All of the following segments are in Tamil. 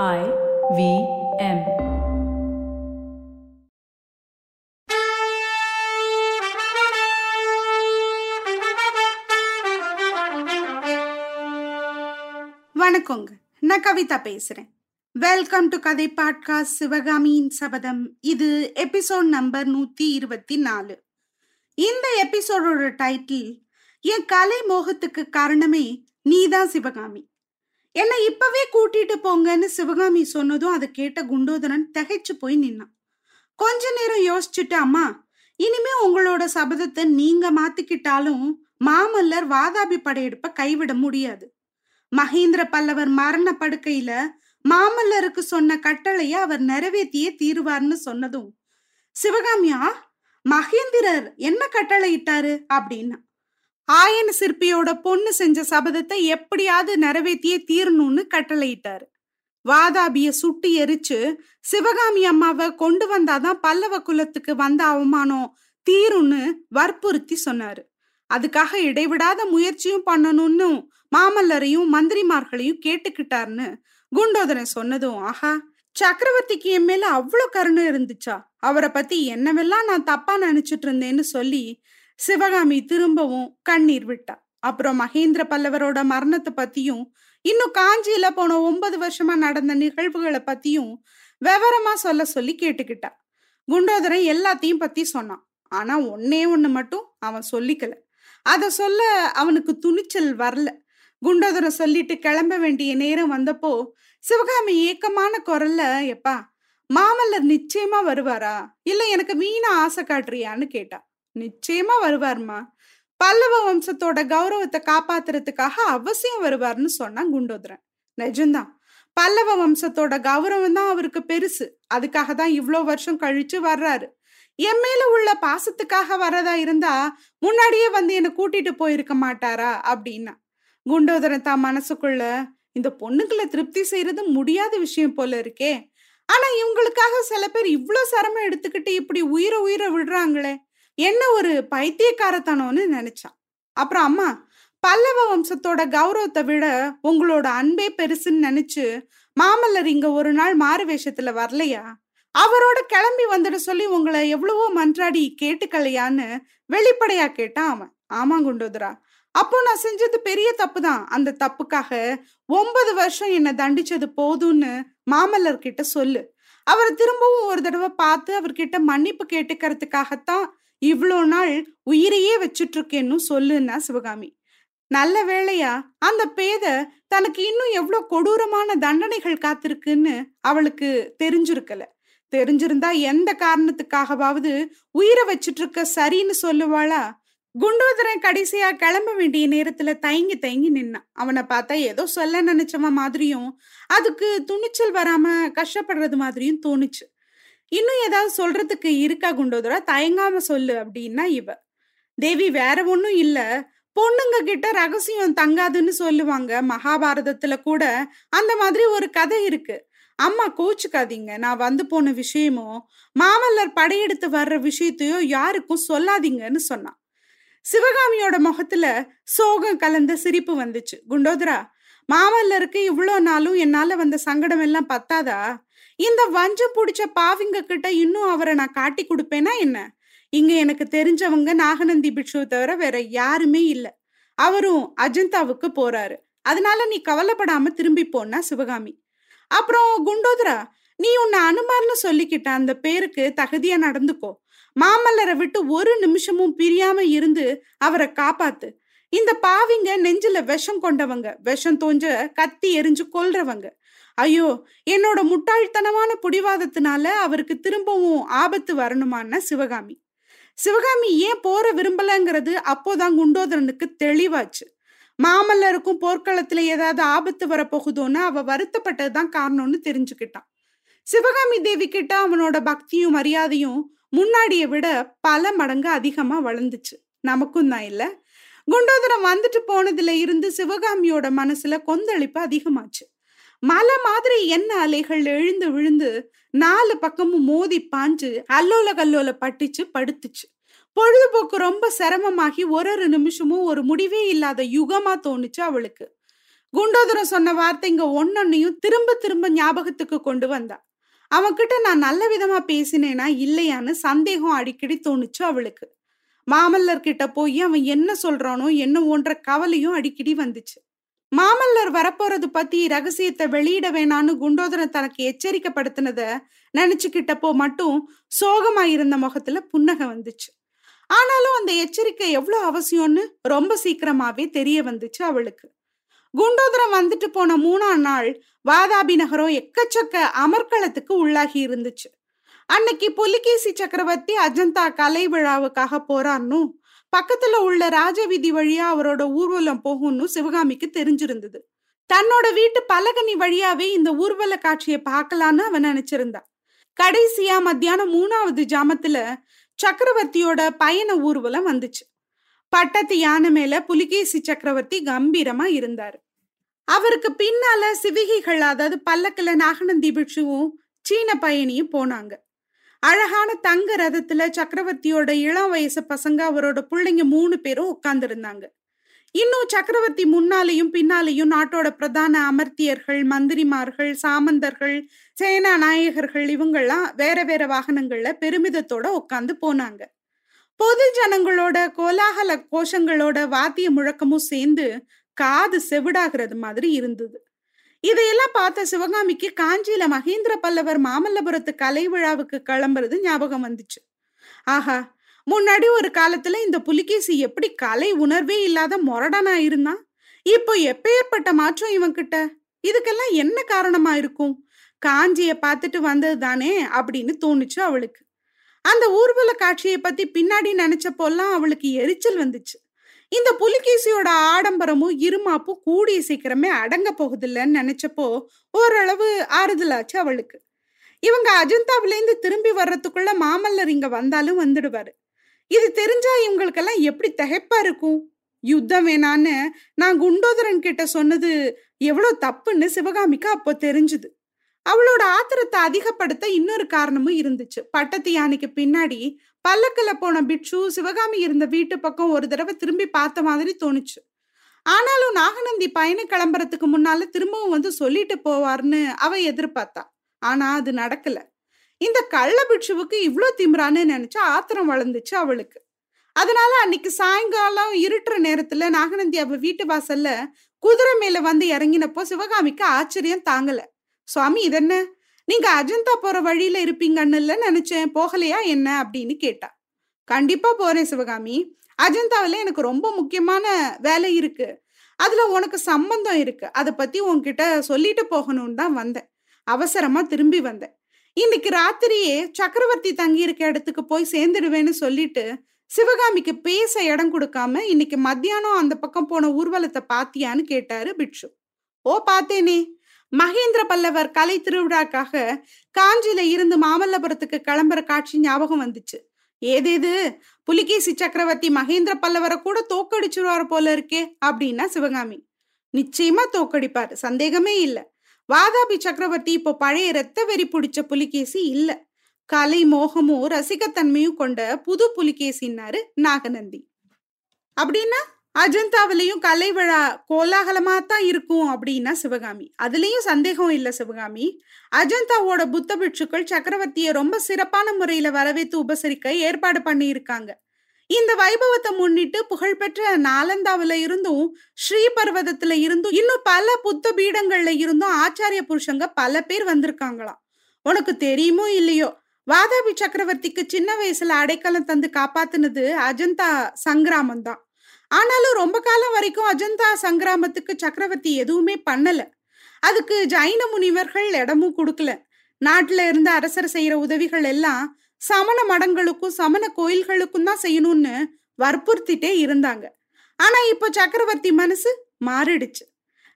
I V M. வணக்கங்க. நான் கவிதா பேசுறேன். வெல்கம் டு கதை பாட்காஸ்ட் சிவகாமியின் சபதம் இது எபிசோட் நம்பர் நூத்தி இருபத்தி நாலு. இந்த எபிசோடோட டைட்டில் என் கலை மோகத்துக்கு காரணமே நீதான் சிவகாமி. என்னை இப்பவே கூட்டிட்டு போங்கன்னு சிவகாமி சொன்னதும் அதை கேட்ட குண்டோதரன் திகைச்சு போய் நின்னான். கொஞ்ச நேரம் யோசிச்சுட்டு அம்மா இனிமே உங்களோட சபதத்தை நீங்க மாத்திக்கிட்டாலும் மாமல்லர் வாதாபி படையெடுப்ப கைவிட முடியாது. மகேந்திர பல்லவர் மரண படுக்கையில மாமல்லருக்கு சொன்ன கட்டளைய அவர் நிறைவேற்றியே தீருவார்னு சொன்னதும் சிவகாமியா மகேந்திரர் என்ன கட்டளை இட்டாரு? அப்படின்னா ஆயன சிற்பியோட பொண்ணு செஞ்ச சபதத்தை எப்படியாவது நிறைவேற்றியே தீரணும்னு கட்டளையிட்டாரு. வாதாபிய சுட்டி எரிச்சு சிவகாமி அம்மாவை கொண்டு வந்தாதான் பல்லவ குலத்துக்கு வந்த அவமானம் தீரும்னு வற்புறுத்தி சொன்னாரு. அதுக்காக இடைவிடாத முயற்சியும் பண்ணணும்னு மாமல்லரையும் மந்திரிமார்களையும் கேட்டுக்கிட்டாருன்னு குண்டோதரன் சொன்னதும் ஆஹா சக்கரவர்த்திக்கு என் மேல அவ்வளோ கருணை இருந்துச்சா? அவரை பத்தி என்னவெல்லாம் நான் தப்பா நினைச்சிட்டு இருந்தேன்னு சொல்லி சிவகாமி திரும்பவும் கண்ணீர் விட்டா அப்புறம் மகேந்திர பல்லவரோட மரணத்தை பத்தியும் இன்னும் காஞ்சியில போன ஒன்பது வருஷமா நடந்த நிகழ்வுகளை பத்தியும் விவரமா சொல்ல சொல்லி கேட்டுக்கிட்டா குண்டோதரன் எல்லாத்தையும் பத்தி சொன்னான். ஆனா ஒன்னே ஒண்ணு மட்டும் அவன் சொல்லிக்கல. அத சொல்ல அவனுக்கு துணிச்சல் வரல. குண்டோதரன் சொல்லிட்டு கிளம்ப வேண்டிய நேரம் வந்தப்போ சிவகாமி ஏக்கமான குரல்ல எப்பா மாமல்லர் நிச்சயமா வருவாரா? இல்ல எனக்கு வீணா ஆசை காட்டுறியான்னு கேட்டா. நிச்சயமா வருவார்மா. பல்லவ வம்சத்தோட கௌரவத்தை காப்பாத்துறதுக்காக அவசியம் வருவார்னு சொன்னான் குண்டோதரன். நிஜம்தான். பல்லவ வம்சத்தோட கௌரவம் தான் அவருக்கு பெருசு. அதுக்காக தான் இவ்வளோ வருஷம் கழிச்சு வர்றாரு. என் மேல உள்ள பாசத்துக்காக வர்றதா இருந்தா முன்னாடியே வந்து என்னை கூட்டிட்டு போயிருக்க மாட்டாரா அப்படின்னா. குண்டோதரன் தான் மனசுக்குள்ள இந்த பொண்ணுங்களை திருப்தி செய்யறது முடியாத விஷயம் போல இருக்கே. ஆனா இவங்களுக்காக சில பேர் இவ்வளோ சிரமம் எடுத்துக்கிட்டு இப்படி உயிரை உயிரை விடுறாங்களே. என்ன ஒரு பைத்தியக்காரத்தனம்னு நினைச்சான். அப்புறம் அம்மா பல்லவ வம்சத்தோட கௌரவத்தை விட உங்களோட அன்பே பெருசுன்னு நினைச்சு மாமல்லர் இங்க ஒரு நாள் மாறு வேஷத்துல வரலையா? அவரோட கிளம்பி வந்துட சொல்லி உங்களை எவ்வளவோ மன்றாடி கேட்டுக்கலையான்னு வெளிப்படையா கேட்டான் அவன். ஆமா குண்டோதரா அப்போ நான் செஞ்சது பெரிய தப்பு தான் அந்த தப்புக்காக ஒன்பது வருஷம் என்னை தண்டிச்சது போதும்னு மாமல்லர் கிட்ட சொல்லு. அவரை திரும்பவும் ஒரு தடவை பார்த்து அவர்கிட்ட மன்னிப்பு கேட்டுக்கிறதுக்காகத்தான் இவ்வளோ நாள் உயிரையே வச்சுட்டு இருக்கேன்னு சொல்லுன்னா சிவகாமி. நல்ல வேளையா அந்த பேத தனக்கு இன்னும் எவ்வளோ கொடூரமான தண்டனைகள் காத்திருக்குன்னு அவளுக்கு தெரிஞ்சிருக்கல. தெரிஞ்சிருந்தா எந்த காரணத்துக்காகவாவது உயிரை வச்சிட்டு இருக்க சரின்னு சொல்லுவாளா? குண்டோதரன் கடைசியா கிளம்ப வேண்டிய நேரத்துல தயங்கி தயங்கி நின்னான் அவனை பார்த்தா ஏதோ சொல்ல நினைச்சவன் மாதிரியும் அதுக்கு துணிச்சல் வராம கஷ்டப்படுறது மாதிரியும் தோணுச்சு. இன்னும் ஏதாவது சொல்றதுக்கு இருக்கா குண்டோதரா? தயங்காம சொல்லு அப்படின்னா இவ. தேவி வேற ஒன்றும் இல்லை. பொண்ணுங்க கிட்ட ரகசியம் தங்காதுன்னு சொல்லுவாங்க. மகாபாரதத்துல கூட அந்த மாதிரி ஒரு கதை இருக்கு. அம்மா கோச்சுக்காதீங்க. நான் வந்து போன விஷயமோ மாமல்லர் படையெடுத்து வர்ற விஷயத்தையோ யாருக்கும் சொல்லாதீங்கன்னு சொன்னான் சிவகாமியோட முகத்துல சோகம் கலந்த சிரிப்பு வந்துச்சு. குண்டோதரா மாமல்லருக்கு இவ்வளோ நாளும் என்னால வந்த சங்கடம் எல்லாம் பத்தாதா? இந்த வஞ்சம் பிடிச்ச பாவிங்க கிட்ட இன்னும் அவரை நான் காட்டி கொடுப்பேனா என்ன? இங்க எனக்கு தெரிஞ்சவங்க நாகநந்தி பிட்சுவை தவிர வேற யாருமே இல்லை. அவரும் அஜந்தாவுக்கு போறாரு. அதனால நீ கவலைப்படாம திரும்பி போனா சிவகாமி. அப்புறம் குண்டோதரா நீ உன்னை அனுமார்னு சொல்லிக்கிட்ட அந்த பேருக்கு தகுதியா நடந்துக்கோ. மாமல்லரை விட்டு ஒரு நிமிஷமும் பிரியாம இருந்து அவரை காப்பாத்து. இந்த பாவிங்க நெஞ்சில விஷம் கொண்டவங்க. விஷம் தோஞ்ச கத்தி எரிஞ்சு கொல்றவங்க. ஐயோ என்னோட முட்டாள்தனமான புடிவாதத்தினால அவருக்கு திரும்பவும் ஆபத்து வரணுமான்னா சிவகாமி. சிவகாமி ஏன் போற விரும்பலங்கிறது அப்போதான் குண்டோதரனுக்கு தெளிவாச்சு. மாமல்லருக்கும் போர்க்களத்துல ஏதாவது ஆபத்து வரப்போகுதோன்னு அவ வருத்தப்பட்டதுதான் காரணம்னு தெரிஞ்சுக்கிட்டான். சிவகாமி தேவி கிட்ட அவனோட பக்தியும் மரியாதையும் முன்னாடியை விட பல மடங்கு அதிகமா வளர்ந்துச்சு. நமக்கும் தான் இல்ல. குண்டோதரம் வந்துட்டு போனதுல இருந்து சிவகாமியோட மனசுல கொந்தளிப்பு அதிகமாச்சு. மலை மாதிரி என்ன அலைகள் எழுந்து விழுந்து நாலு பக்கமும் மோதி பாஞ்சு அல்லோல கல்லோல பட்டுச்சு படுத்துச்சு. பொழுதுபோக்கு ரொம்ப சிரமமாகி ஒரு ஒரு நிமிஷமும் ஒரு முடிவே இல்லாத யுகமா தோணுச்சு அவளுக்கு. குண்டோதரம் சொன்ன வார்த்தைங்க ஒன்னொன்னையும் திரும்ப திரும்ப ஞாபகத்துக்கு கொண்டு வந்தா. அவன்கிட்ட நான் நல்ல விதமா பேசினேனா இல்லையான்னு சந்தேகம் அடிக்கடி தோணுச்சு அவளுக்கு. மாமல்லர் கிட்ட போய் அவன் என்ன சொல்றானோ என்ன ஒன்ற கவலையும் அடிக்கடி வந்துச்சு. மாமல்லர் வரப்போறது பத்தி ரகசியத்தை வெளியிட வேணான்னு குண்டோதரன் தனக்கு எச்சரிக்கைப்படுத்தினத நினைச்சுக்கிட்டப்போ மட்டும் சோகமா இருந்த முகத்துல புன்னகை வந்துச்சு. ஆனாலும் அந்த எச்சரிக்கை எவ்வளோ அவசியம்னு ரொம்ப சீக்கிரமாவே தெரிய வந்துச்சு அவளுக்கு. குண்டோதரம் வந்துட்டு போன மூணாம் நாள் வாதாபி நகரம் எக்கச்சக்க அமர்க்களத்துக்கு உள்ளாகி இருந்துச்சு. அன்னைக்கு புலிகேசி சக்கரவர்த்தி அஜந்தா கலை விழாவுக்காக போறான்னு பக்கத்துல உள்ள ராஜவீதி வழியா அவரோட ஊர்வலம் போகும்னு சிவகாமிக்கு தெரிஞ்சிருந்தது. தன்னோட வீட்டு பலகனி வழியாவே இந்த ஊர்வல காட்சியை பார்க்கலான்னு அவன் நினைச்சிருந்தா. கடைசியா மத்தியானம் மூணாவது ஜாமத்துல சக்கரவர்த்தியோட பயண ஊர்வலம் வந்துச்சு. பட்டத்து யானை மேல புலிகேசி சக்கரவர்த்தி கம்பீரமா இருந்தாரு. அவருக்கு பின்னால சிவிகைகள் அதாவது பல்லக்கில் நாகநந்தி பிட்சுவும் சீன பயணியும் போனாங்க. அழகான தங்க ரதத்துல சக்கரவர்த்தியோட இளம் வயசு பசங்க அவரோட பிள்ளைங்க மூணு பேரும் உட்கார்ந்துருந்தாங்க. இன்னும் சக்கரவர்த்தி முன்னாலேயும் பின்னாலேயும் நாட்டோட பிரதான அமர்த்தியர்கள் மந்திரிமார்கள் சாமந்தர்கள் சேனா நாயகர்கள் இவங்கெல்லாம் வேற வேற வாகனங்கள்ல பெருமிதத்தோட உட்காந்து போனாங்க. பொது ஜனங்களோட கோலாகல கோஷங்களோட வாத்திய முழக்கமும் சேர்ந்து காது செவிடாகிறது மாதிரி இருந்தது. இதையெல்லாம் பார்த்த சிவகாமிக்கு காஞ்சியில மகேந்திர பல்லவர் மாமல்லபுரத்து கலை விழாவுக்கு கிளம்புறது ஞாபகம் வந்துச்சு. ஆஹா முன்னாடி ஒரு காலத்துல இந்த புலிகேசி எப்படி கலை உணர்வே இல்லாத மொரடனா இருந்தான்? இப்போ எப்பேற்பட்ட மாற்றம் இவன் கிட்ட இதுக்கெல்லாம் என்ன காரணமா இருக்கும்? காஞ்சிய பார்த்துட்டு வந்தது தானே அப்படின்னு தோணுச்சு அவளுக்கு. அந்த ஊர்வல காட்சியை பத்தி பின்னாடி நினைச்சப்போல்லாம் அவளுக்கு எரிச்சல் வந்துச்சு. இந்த புலிகேசியோட ஆடம்பரமும் இருமாப்பும் கூடிய சீக்கிரமே அடங்க போகுதில்லன்னு நினைச்சப்போ ஓரளவு ஆறுதலாச்சு அவளுக்கு. இவங்க அஜந்தாவிலேருந்து திரும்பி வர்றதுக்குள்ள மாமல்லர் இங்க வந்தாலும் வந்துடுவாரு. இது தெரிஞ்சா இவங்களுக்கெல்லாம் எப்படி திகைப்பா இருக்கும்? யுத்தம் வேணான்னு நான் குண்டோதரன் கிட்ட சொன்னது எவ்வளோ தப்புன்னு சிவகாமிக்கு அப்போ தெரிஞ்சுது. அவளோட ஆத்திரத்தை அதிகப்படுத்த இன்னொரு காரணமும் இருந்துச்சு. பட்டத்து யானைக்கு பின்னாடி பல்லக்கில் போன பிட்சு சிவகாமி இருந்த வீட்டு பக்கம் ஒரு தடவை திரும்பி பார்த்த மாதிரி தோணுச்சு. ஆனாலும் நாகநந்தி பயணம் கிளம்புறதுக்கு முன்னால திரும்பவும் வந்து சொல்லிட்டு போவார்னு அவ எதிர்பார்த்தா. ஆனா அது நடக்கல. இந்த கள்ள பிட்சுவுக்கு இவ்வளோ திமிரான்னு நினைச்சா ஆத்திரம் வளர்ந்துச்சு அவளுக்கு. அதனால அன்னைக்கு சாயங்காலம் இருட்டுற நேரத்துல நாகநந்தி அவ வீட்டு வாசல்ல குதிரை மேல வந்து இறங்கினப்போ சிவகாமிக்கு ஆச்சரியம் தாங்கலை. சுவாமி இதென்ன நீங்க அஜந்தா போற வழியில இருப்பீங்கன்னு நினைச்சேன். போகலையா என்ன? அப்படின்னு கேட்டா. கண்டிப்பா போறேன் சிவகாமி. அஜந்தாவில எனக்கு ரொம்ப முக்கியமான வேலை இருக்கு. அதுல உனக்கு சம்பந்தம் இருக்கு. அதை பத்தி உன்கிட்ட சொல்லிட்டு போகணும்னு தான் வந்தேன். அவசரமா திரும்பி வந்தேன். இன்னைக்கு ராத்திரியே சக்கரவர்த்தி தங்கி இருக்க இடத்துக்கு போய் சேர்ந்துடுவேன்னு சொல்லிட்டு சிவகாமிக்கு பேச இடம் கொடுக்காம இன்னைக்கு மத்தியானம் அந்த பக்கம் போன ஊர்வலத்தை பாத்தியான்னு கேட்டாரு பிட்ஷு ஓ பார்த்தேனே. மகேந்திர பல்லவர் கலை திருவிழாக்காக காஞ்சியில இருந்து மாமல்லபுரத்துக்கு கிளம்புற காட்சி ஞாபகம் வந்துச்சு. ஏதேது? புலிகேசி சக்கரவர்த்தி மகேந்திர பல்லவரை கூட தோக்கடிச்சிருவார் போல இருக்கே அப்படின்னா சிவகாமி. நிச்சயமா தோக்கடிப்பார் சந்தேகமே இல்ல. வாதாபி சக்கரவர்த்தி இப்போ பழைய ரத்த வெறி பிடிச்ச புலிகேசி இல்ல. கலை மோகமும் ரசிகத்தன்மையும் கொண்ட புது புலிகேசின்னாரு நாகநந்தி. அப்படின்னா அஜந்தாவிலையும் கலை விழா கோலாகலமா தான் இருக்கும் அப்படின்னா சிவகாமி. அதுலயும் சந்தேகம் இல்ல சிவகாமி. அஜந்தாவோட புத்த பிட்சுக்கள் சக்கரவர்த்திய ரொம்ப சிறப்பான முறையில வரவேற்று உபசரிக்க ஏற்பாடு பண்ணியிருக்காங்க. இந்த வைபவத்தை முன்னிட்டு புகழ்பெற்ற நாலந்தாவில இருந்தும் ஸ்ரீபர்வதத்தில் இருந்தும் இன்னும் பல புத்த பீடங்கள்ல இருந்தும் ஆச்சாரிய புருஷங்க பல பேர் வந்திருக்காங்களாம். உனக்கு தெரியுமோ இல்லையோ? வாதாபி சக்கரவர்த்திக்கு சின்ன வயசுல அடைக்கலம் தந்து காப்பாத்துனது அஜந்தா சங்கிராமம் தான் ஆனாலும் ரொம்ப காலம் வரைக்கும் அஜந்தா சங்கிராமத்துக்கு சக்கரவர்த்தி எதுவுமே பண்ணல. அதுக்கு ஜைன முனிவர்கள் இடமும் கொடுக்கல. நாட்டுல இருந்து அரசர் செய்யற உதவிகள் எல்லாம் சமண மடங்களுக்கும் சமண கோயில்களுக்கும் தான் செய்யணும்னு வற்புறுத்திட்டே இருந்தாங்க. ஆனா இப்போ சக்கரவர்த்தி மனசு மாறிடுச்சு.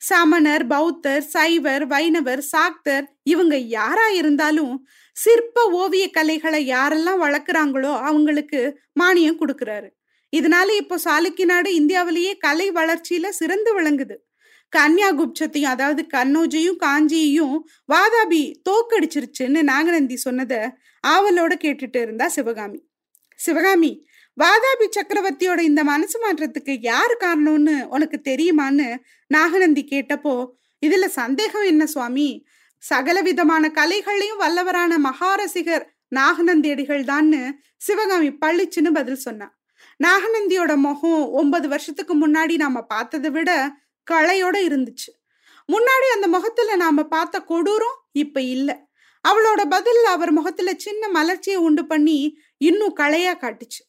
சமணர் பௌத்தர் சைவர் வைணவர் சாக்தர் இவங்க யாரா இருந்தாலும் சிற்ப ஓவிய கலைகளை யாரெல்லாம் வளர்க்குறாங்களோ அவங்களுக்கு மானியம் கொடுக்கறாரு. இதனால இப்போ சாளுக்கிய நாடு இந்தியாவிலேயே கலை வளர்ச்சியில சிறந்து விளங்குது. கன்யாகுப்சத்தையும் அதாவது கண்ணோஜையும் காஞ்சியையும் வாதாபி தோக்கடிச்சிருச்சுன்னு நாகநந்தி சொன்னதை ஆவலோட கேட்டுட்டு இருந்தா சிவகாமி. சிவகாமி வாதாபி சக்கரவர்த்தியோட இந்த மனசு மாற்றத்துக்கு யார் காரணம்னு உனக்கு தெரியுமான்னு நாகநந்தி கேட்டப்போ இதுல சந்தேகம் என்ன சுவாமி? சகல விதமான கலைகளையும் வல்லவரான மகாரசிகர் நாகநந்தியடிகள் தான்னு சிவகாமி பள்ளிச்சுன்னு பதில் சொன்னான் நாகநந்தியோட முகம் ஒன்பது வருஷத்துக்கு முன்னாடி நாம பார்த்ததை விட களையோட இருந்துச்சு. முன்னாடி அந்த முகத்துல நாம பார்த்த கொடூரம் இப்ப இல்ல. அவளோட பதில் அவர் முகத்துல சின்ன மலர்ச்சியை உண்டு பண்ணி இன்னும் களையா காட்டுச்சு.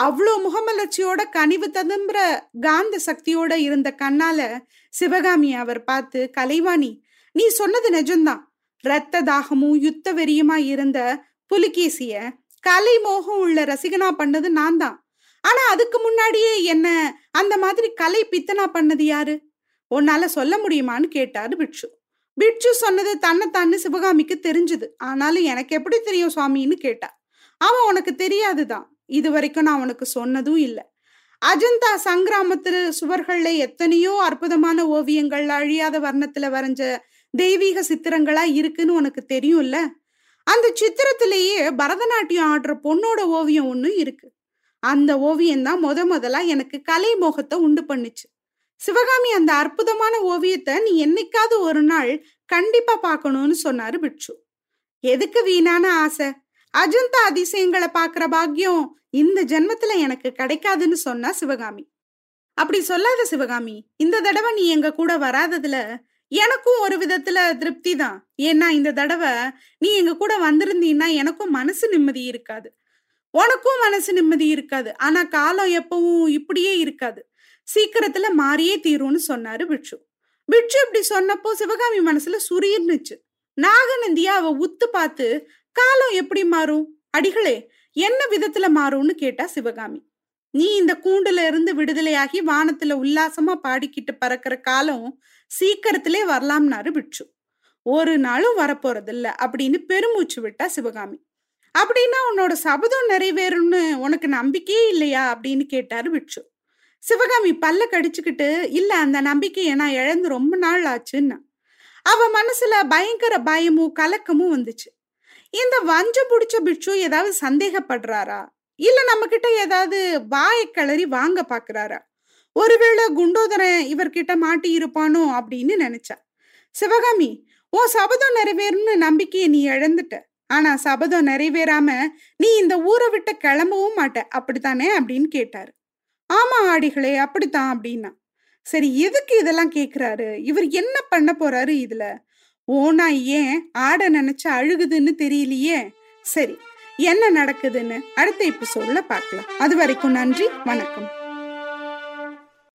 அவ்வளோ முகமலர்ச்சியோட கனிவு ததும்புற காந்த சக்தியோட இருந்த கண்ணால சிவகாமி அவர் பார்த்து கலைவாணி நீ சொன்னது நிஜம்தான். ரத்த தாகமும் யுத்த வெறியுமா இருந்த புலிகேசிய கலை மோகம் உள்ள ரசிகனா பண்ணது நான் தான் ஆனா அதுக்கு முன்னாடியே என்ன அந்த மாதிரி கலை பித்தனா பண்ணது யாரு? உன்னால சொல்ல முடியுமான்னு கேட்டாரு பிட்சு பிட்சு சொன்னது தன்னைத்தான்னு சிவகாமிக்கு தெரிஞ்சது. ஆனாலும் எனக்கு எப்படி தெரியும் சுவாமின்னு கேட்டா. அவன் உனக்கு தெரியாதுதான். இது வரைக்கும் நான் உனக்கு சொன்னதும் இல்லை. அஜந்தா சங்கிராமத்துல சுவர்கள்ல எத்தனையோ அற்புதமான ஓவியங்கள் அழியாத வர்ணத்துல வரைஞ்ச தெய்வீக சித்திரங்களா இருக்குன்னு உனக்கு தெரியும்ல? அந்த சித்திரத்திலேயே பரதநாட்டியம் ஆடுற பொண்ணோட ஓவியம் ஒன்றும் இருக்கு. அந்த ஓவியம் தான் முத முதலா எனக்கு கலை மோகத்தை உண்டு பண்ணுச்சு. சிவகாமி அந்த அற்புதமான ஓவியத்தை நீ என்னைக்காவது ஒரு நாள் கண்டிப்பா பார்க்கணும்னு சொன்னாரு பிட்சு எதுக்கு வீணான ஆசை? அஜந்தா அதிசயங்களை பாக்குற பாக்கியம் இந்த ஜென்மத்துல எனக்கு கிடைக்காதுன்னு சொன்னா சிவகாமி. அப்படி சொல்லாத சிவகாமி இந்த தடவை நீ எங்க கூட வராததுல எனக்கும் ஒரு விதத்துல திருப்தி தான். ஏன்னா இந்த தடவை நீ எங்க கூட வந்திருந்தீன்னா எனக்கும் மனசு நிம்மதி இருக்காது. உனக்கும் மனசு நிம்மதி இருக்காது. ஆனா காலம் எப்பவும் இப்படியே இருக்காது. சீக்கிரத்துல மாறியே தீரும்னு சொன்னாரு பிட்சு பிட்சு இப்படி சொன்னப்போ சிவகாமி மனசுல சுரியிருந்துச்சு நாகநந்தியா அவ உத்து பார்த்து காலம் எப்படி மாறும்? அடிகளே என்ன விதத்துல மாறும்னு கேட்டா சிவகாமி. நீ இந்த கூண்டுல இருந்து விடுதலையாகி வானத்துல உல்லாசமா பாடிக்கிட்டு பறக்கிற காலம் சீக்கிரத்திலே வரலாம்னாரு பிட்சு ஒரு நாளும் வரப்போறதில்ல அப்படின்னு பெருமூச்சு விட்டா சிவகாமி. அப்படின்னா உன்னோட சபதம் நிறைவேறும்னு உனக்கு நம்பிக்கையே இல்லையா? அப்படின்னு கேட்டாரு பிட்சு சிவகாமி பல்ல கடிச்சுக்கிட்டு இல்ல அந்த நம்பிக்கையை நான் இழந்து ரொம்ப நாள் ஆச்சுன்னா. அவ மனசுல பயங்கர பயமும் கலக்கமும் வந்துச்சு. இந்த வஞ்ச பிடிச்ச பிட்சு ஏதாவது சந்தேகப்படுறாரா? இல்ல நம்ம கிட்ட ஏதாவது வாயை கிளறி வாங்க பாக்குறாரா? ஒருவேளை குண்டோதரன் இவர்கிட்ட மாட்டி இருப்பானோ? அப்படின்னு நினைச்சா. சிவகாமி உன் சபதம் நிறைவேறும்னு நம்பிக்கையை நீ இழந்துட்ட. ஆனா சபதம் நிறைவேறாம நீ இந்த ஊரை விட்டு கிளம்பவும் மாட்ட அப்படித்தானே? அப்படின்னு கேட்டாரு. ஆமா ஆடிகளே அப்படித்தான் அப்படின்னா. சரி எதுக்கு இதெல்லாம் கேக்குறாரு? இவர் என்ன பண்ண போறாரு இதுல? ஓனா ஏன் ஆட நினைச்சு அழுகுதுன்னு தெரியலையே. சரி என்ன நடக்குதுன்னு அடுத்த சொல்ல பார்க்கலாம். அது வரைக்கும் நன்றி வணக்கம்.